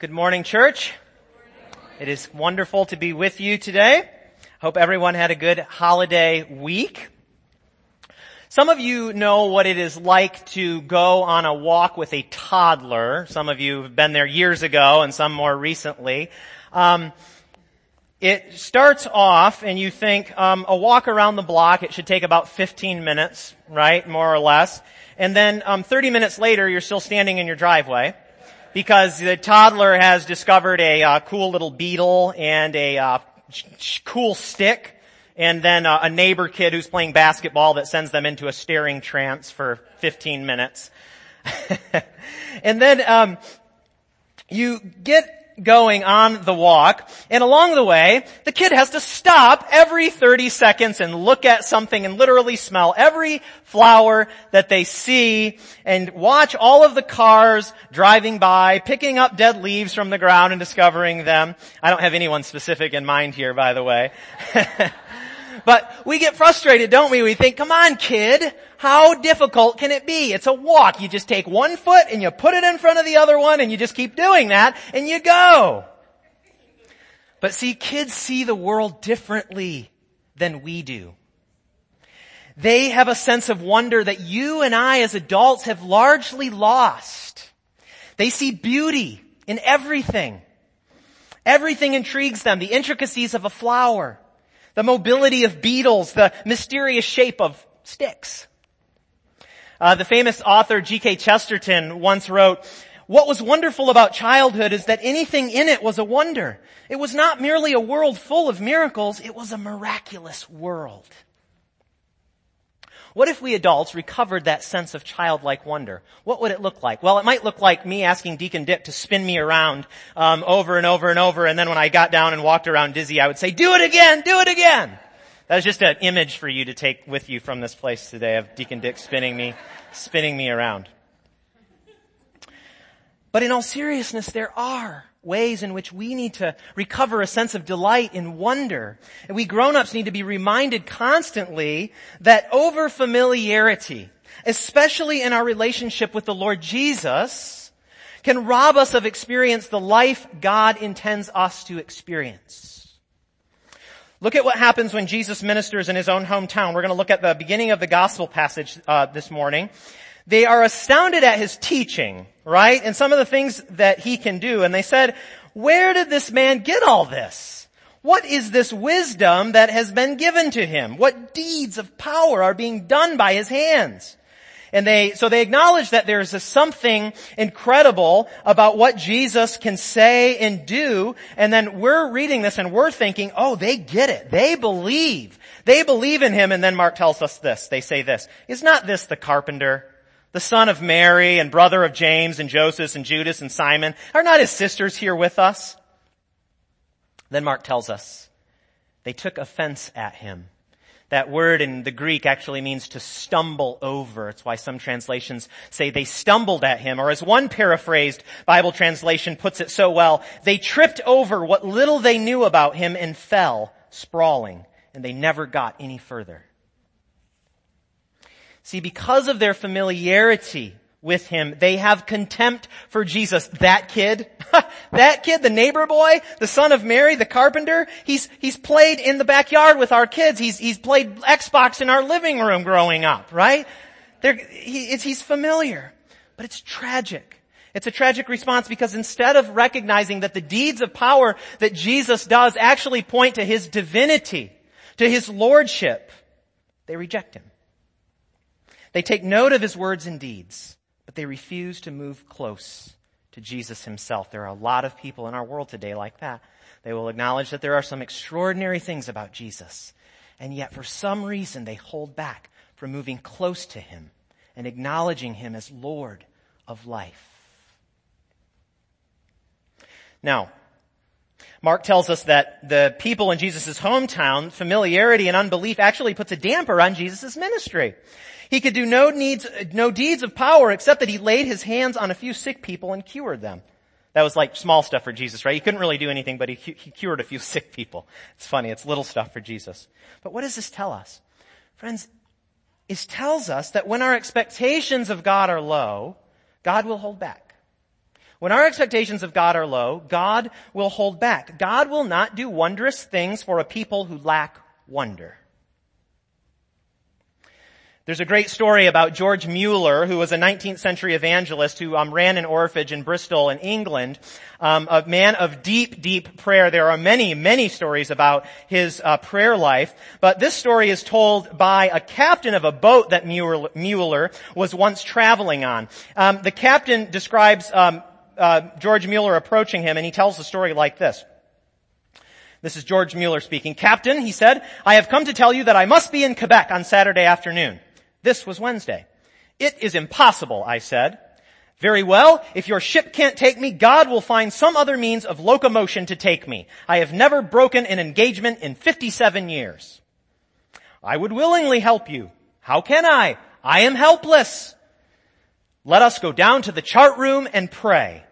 Good morning, church. It is wonderful to be with you today. Hope everyone had a good holiday week. Some of you know what it is like to go on a walk with a toddler. Some of you have been there years ago and some more recently. Um, it starts off and you think um, a walk around the block, it should take about 15 minutes, right? More or less. And then um, 30 minutes later, you're still standing in your driveway because the toddler has discovered a uh, cool little beetle and a uh, cool stick and then uh, a neighbor kid who's playing basketball that sends them into a staring trance for 15 minutes. and then um, you get going on the walk, and along the way, the kid has to stop every 30 seconds and look at something and literally smell every flower that they see and watch all of the cars driving by, picking up dead leaves from the ground and discovering them. I don't have anyone specific in mind here, by the way. But we get frustrated, don't we? We think, come on kid, how difficult can it be? It's a walk. You just take one foot and you put it in front of the other one and you just keep doing that and you go. But see, kids see the world differently than we do. They have a sense of wonder that you and I as adults have largely lost. They see beauty in everything. Everything intrigues them. The intricacies of a flower the mobility of beetles, the mysterious shape of sticks. Uh, the famous author G.K. Chesterton once wrote, what was wonderful about childhood is that anything in it was a wonder. It was not merely a world full of miracles, it was a miraculous world. What if we adults recovered that sense of childlike wonder? What would it look like? Well, it might look like me asking Deacon Dick to spin me around um, over and over and over, and then when I got down and walked around dizzy, I would say, "Do it again, do it again." That was just an image for you to take with you from this place today of Deacon Dick spinning me, spinning me around. But in all seriousness, there are ways in which we need to recover a sense of delight and wonder. And we grown-ups need to be reminded constantly that over familiarity, especially in our relationship with the Lord Jesus, can rob us of experience the life God intends us to experience. Look at what happens when Jesus ministers in his own hometown. We're going to look at the beginning of the gospel passage uh, this morning. They are astounded at his teaching, right? And some of the things that he can do. And they said, where did this man get all this? What is this wisdom that has been given to him? What deeds of power are being done by his hands? And they, so they acknowledge that there's a something incredible about what Jesus can say and do. And then we're reading this and we're thinking, oh, they get it. They believe. They believe in him. And then Mark tells us this. They say this. Is not this the carpenter? The son of Mary and brother of James and Joseph and Judas and Simon, are not his sisters here with us? Then Mark tells us, they took offense at him. That word in the Greek actually means to stumble over. It's why some translations say they stumbled at him, or as one paraphrased Bible translation puts it so well, they tripped over what little they knew about him and fell sprawling, and they never got any further. See, because of their familiarity with him, they have contempt for Jesus. That kid, that kid, the neighbor boy, the son of Mary, the carpenter, he's, he's played in the backyard with our kids. He's, he's played Xbox in our living room growing up, right? He, he's familiar. But it's tragic. It's a tragic response because instead of recognizing that the deeds of power that Jesus does actually point to His divinity, to His lordship, they reject Him. They take note of his words and deeds, but they refuse to move close to Jesus himself. There are a lot of people in our world today like that. They will acknowledge that there are some extraordinary things about Jesus, and yet for some reason they hold back from moving close to him and acknowledging him as Lord of life. Now, Mark tells us that the people in Jesus' hometown, familiarity and unbelief actually puts a damper on Jesus' ministry. He could do no needs, no deeds of power except that he laid his hands on a few sick people and cured them. That was like small stuff for Jesus, right? He couldn't really do anything, but he, he cured a few sick people. It's funny. It's little stuff for Jesus. But what does this tell us? Friends, it tells us that when our expectations of God are low, God will hold back. When our expectations of God are low, God will hold back. God will not do wondrous things for a people who lack wonder. There's a great story about George Mueller, who was a 19th century evangelist who um, ran an orphanage in Bristol in England, um, a man of deep, deep prayer. There are many, many stories about his uh, prayer life, but this story is told by a captain of a boat that Mueller, Mueller was once traveling on. Um, the captain describes um, uh, George Mueller approaching him, and he tells the story like this. This is George Mueller speaking. Captain, he said, I have come to tell you that I must be in Quebec on Saturday afternoon. This was Wednesday. It is impossible, I said. Very well, if your ship can't take me, God will find some other means of locomotion to take me. I have never broken an engagement in 57 years. I would willingly help you. How can I? I am helpless. Let us go down to the chart room and pray.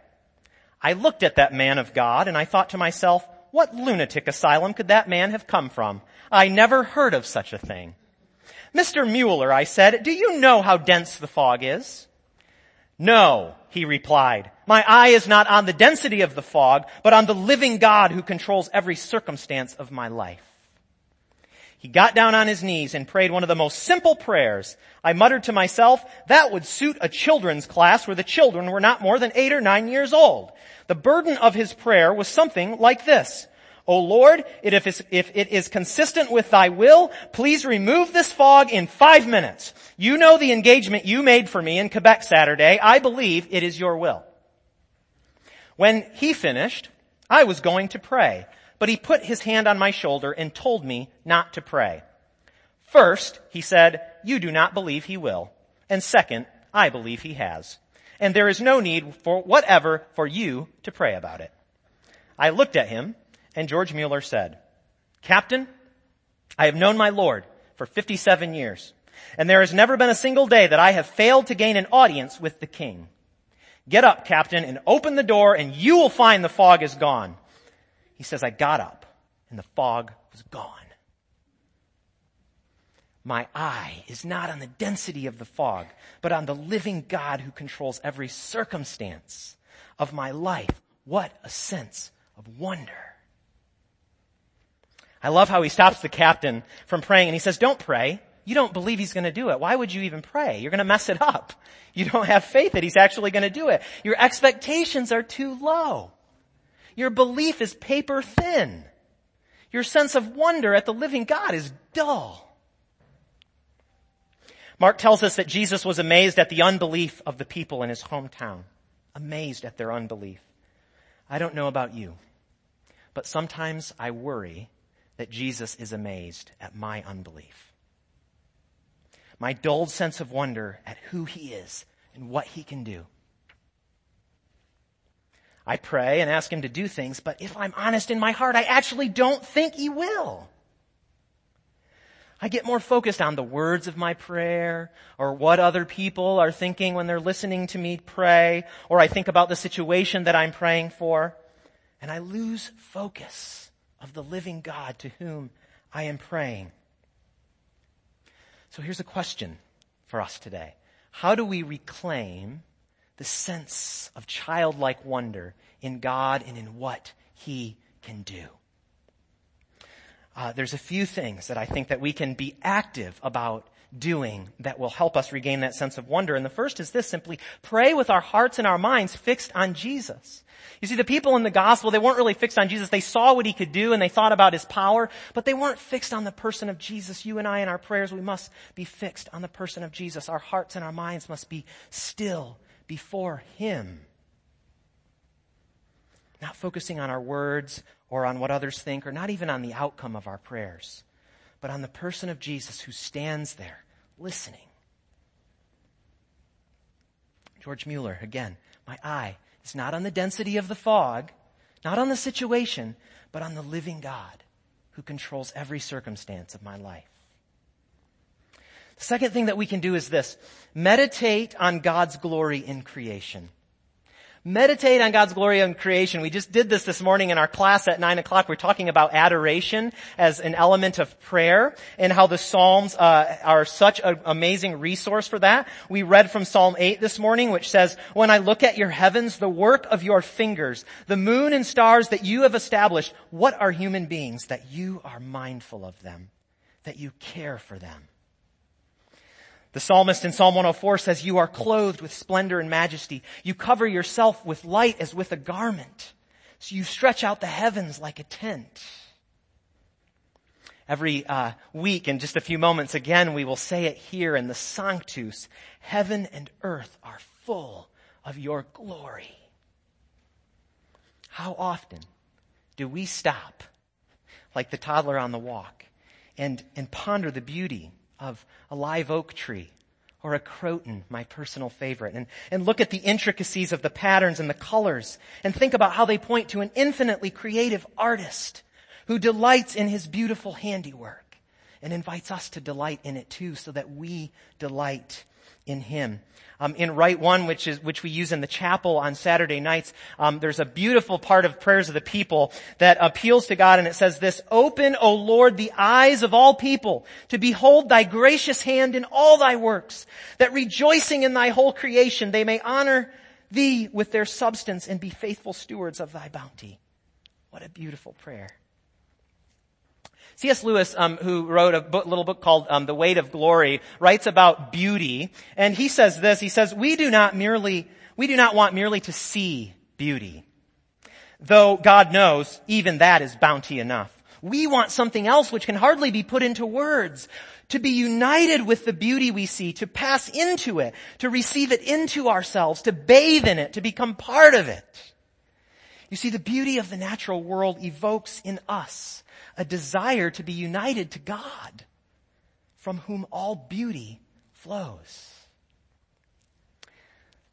I looked at that man of God and I thought to myself, what lunatic asylum could that man have come from? I never heard of such a thing. Mr. Mueller, I said, do you know how dense the fog is? No, he replied. My eye is not on the density of the fog, but on the living God who controls every circumstance of my life. He got down on his knees and prayed one of the most simple prayers. I muttered to myself, that would suit a children's class where the children were not more than eight or nine years old. The burden of his prayer was something like this. O Lord, if it is consistent with thy will, please remove this fog in five minutes. You know the engagement you made for me in Quebec Saturday. I believe it is your will. When he finished, I was going to pray, but he put his hand on my shoulder and told me not to pray. First, he said, you do not believe he will. And second, I believe he has. And there is no need for whatever for you to pray about it. I looked at him and George Mueller said, Captain, I have known my Lord for 57 years, and there has never been a single day that I have failed to gain an audience with the king. Get up, Captain, and open the door and you will find the fog is gone. He says, I got up and the fog was gone. My eye is not on the density of the fog, but on the living God who controls every circumstance of my life. What a sense of wonder. I love how he stops the captain from praying and he says, don't pray. You don't believe he's going to do it. Why would you even pray? You're going to mess it up. You don't have faith that he's actually going to do it. Your expectations are too low. Your belief is paper thin. Your sense of wonder at the living God is dull. Mark tells us that Jesus was amazed at the unbelief of the people in his hometown. Amazed at their unbelief. I don't know about you, but sometimes I worry that Jesus is amazed at my unbelief. My dulled sense of wonder at who he is and what he can do. I pray and ask him to do things, but if I'm honest in my heart, I actually don't think he will. I get more focused on the words of my prayer or what other people are thinking when they're listening to me pray, or I think about the situation that I'm praying for, and I lose focus of the living God to whom I am praying. So here's a question for us today. How do we reclaim the sense of childlike wonder in God and in what He can do? Uh, there's a few things that I think that we can be active about doing that will help us regain that sense of wonder. And the first is this simply pray with our hearts and our minds fixed on Jesus. You see, the people in the gospel, they weren't really fixed on Jesus. They saw what he could do and they thought about his power, but they weren't fixed on the person of Jesus. You and I in our prayers, we must be fixed on the person of Jesus. Our hearts and our minds must be still before him. Not focusing on our words or on what others think or not even on the outcome of our prayers but on the person of Jesus who stands there listening. George Mueller, again, my eye is not on the density of the fog, not on the situation, but on the living God who controls every circumstance of my life. The second thing that we can do is this. Meditate on God's glory in creation. Meditate on God's glory in creation. We just did this this morning in our class at 9 o'clock. We're talking about adoration as an element of prayer and how the Psalms uh, are such an amazing resource for that. We read from Psalm 8 this morning which says, When I look at your heavens, the work of your fingers, the moon and stars that you have established, what are human beings that you are mindful of them, that you care for them? The psalmist in Psalm 104 says, you are clothed with splendor and majesty. You cover yourself with light as with a garment. So you stretch out the heavens like a tent. Every uh, week, in just a few moments, again, we will say it here in the Sanctus. Heaven and earth are full of your glory. How often do we stop, like the toddler on the walk, and, and ponder the beauty of a live oak tree or a croton, my personal favorite, and, and look at the intricacies of the patterns and the colors and think about how they point to an infinitely creative artist who delights in his beautiful handiwork and invites us to delight in it too so that we delight in Him. Um, in Rite One, which is which we use in the chapel on Saturday nights, um, there's a beautiful part of prayers of the people that appeals to God, and it says this: "Open, O Lord, the eyes of all people to behold Thy gracious hand in all Thy works, that rejoicing in Thy whole creation, they may honor Thee with their substance and be faithful stewards of Thy bounty." What a beautiful prayer. C.S. Lewis, um, who wrote a book, little book called um, The Weight of Glory, writes about beauty, and he says this. He says, "We do not merely, we do not want merely to see beauty, though God knows even that is bounty enough. We want something else which can hardly be put into words." To be united with the beauty we see, to pass into it, to receive it into ourselves, to bathe in it, to become part of it. You see, the beauty of the natural world evokes in us a desire to be united to God, from whom all beauty flows.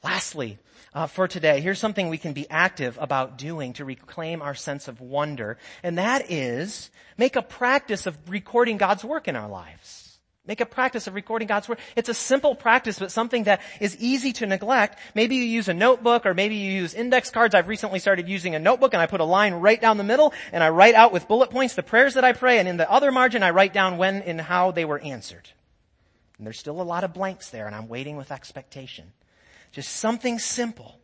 Lastly, uh, for today, here's something we can be active about doing to reclaim our sense of wonder, and that is make a practice of recording God's work in our lives. Make a practice of recording God's Word. It's a simple practice, but something that is easy to neglect. Maybe you use a notebook or maybe you use index cards. I've recently started using a notebook and I put a line right down the middle and I write out with bullet points the prayers that I pray and in the other margin I write down when and how they were answered. And there's still a lot of blanks there and I'm waiting with expectation. Just something simple.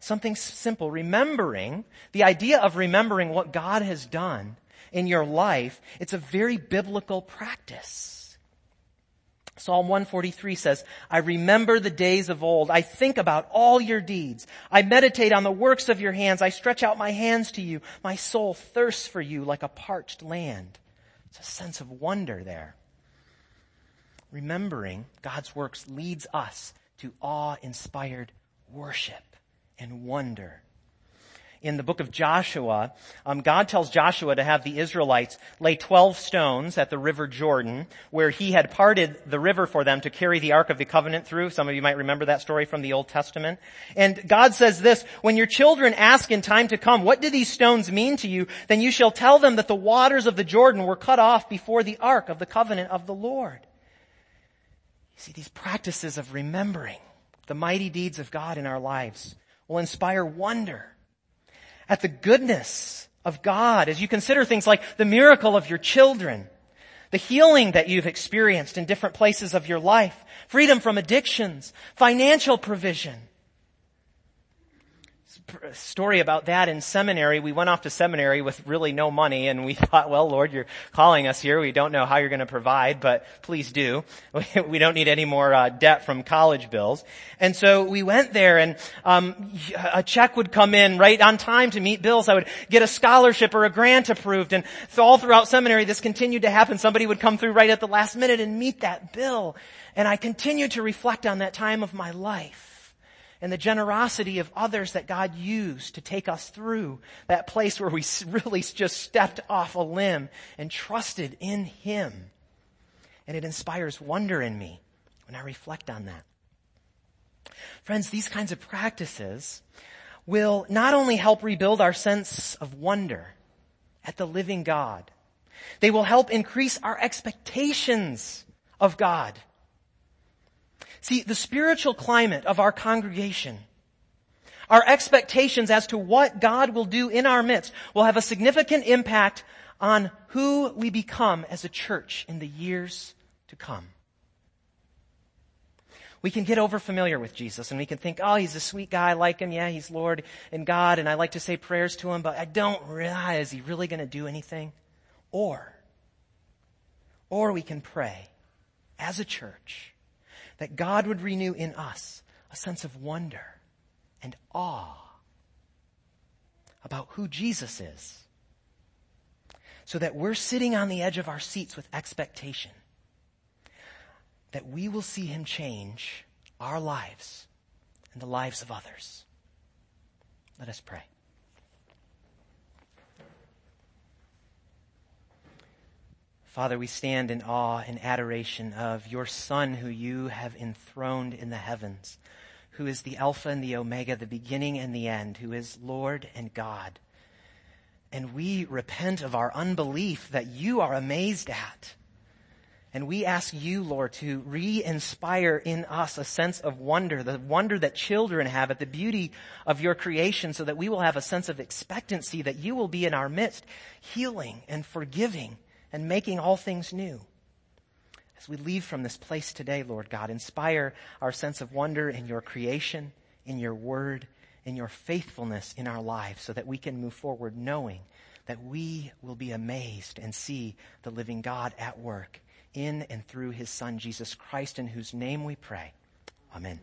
Something simple. Remembering, the idea of remembering what God has done in your life, it's a very biblical practice. Psalm 143 says, I remember the days of old. I think about all your deeds. I meditate on the works of your hands. I stretch out my hands to you. My soul thirsts for you like a parched land. It's a sense of wonder there. Remembering God's works leads us to awe-inspired worship and wonder in the book of Joshua, um, God tells Joshua to have the Israelites lay 12 stones at the river Jordan, where he had parted the river for them to carry the Ark of the Covenant through. Some of you might remember that story from the Old Testament. And God says this, when your children ask in time to come, what do these stones mean to you? Then you shall tell them that the waters of the Jordan were cut off before the Ark of the Covenant of the Lord. You see, these practices of remembering the mighty deeds of God in our lives will inspire wonder at the goodness of God. As you consider things like the miracle of your children, the healing that you've experienced in different places of your life, freedom from addictions, financial provision, story about that in seminary. We went off to seminary with really no money and we thought, well, Lord, you're calling us here. We don't know how you're going to provide, but please do. We don't need any more uh, debt from college bills. And so we went there and um, a check would come in right on time to meet bills. I would get a scholarship or a grant approved and so all throughout seminary this continued to happen. Somebody would come through right at the last minute and meet that bill. And I continued to reflect on that time of my life and the generosity of others that God used to take us through that place where we really just stepped off a limb and trusted in Him. And it inspires wonder in me when I reflect on that. Friends, these kinds of practices will not only help rebuild our sense of wonder at the living God, they will help increase our expectations of God See, the spiritual climate of our congregation, our expectations as to what God will do in our midst will have a significant impact on who we become as a church in the years to come. We can get over familiar with Jesus and we can think, oh, he's a sweet guy. I like him. Yeah, he's Lord and God and I like to say prayers to him, but I don't realize, he really going to do anything? Or, or we can pray as a church that God would renew in us a sense of wonder and awe about who Jesus is so that we're sitting on the edge of our seats with expectation that we will see him change our lives and the lives of others. Let us pray. Father, we stand in awe and adoration of your Son who you have enthroned in the heavens, who is the Alpha and the Omega, the beginning and the end, who is Lord and God. And we repent of our unbelief that you are amazed at and we ask you, Lord, to re-inspire in us a sense of wonder, the wonder that children have at the beauty of your creation so that we will have a sense of expectancy that you will be in our midst, healing and forgiving and making all things new. As we leave from this place today, Lord God, inspire our sense of wonder in your creation, in your word, in your faithfulness in our lives so that we can move forward knowing that we will be amazed and see the living God at work in and through his son, Jesus Christ, in whose name we pray. Amen.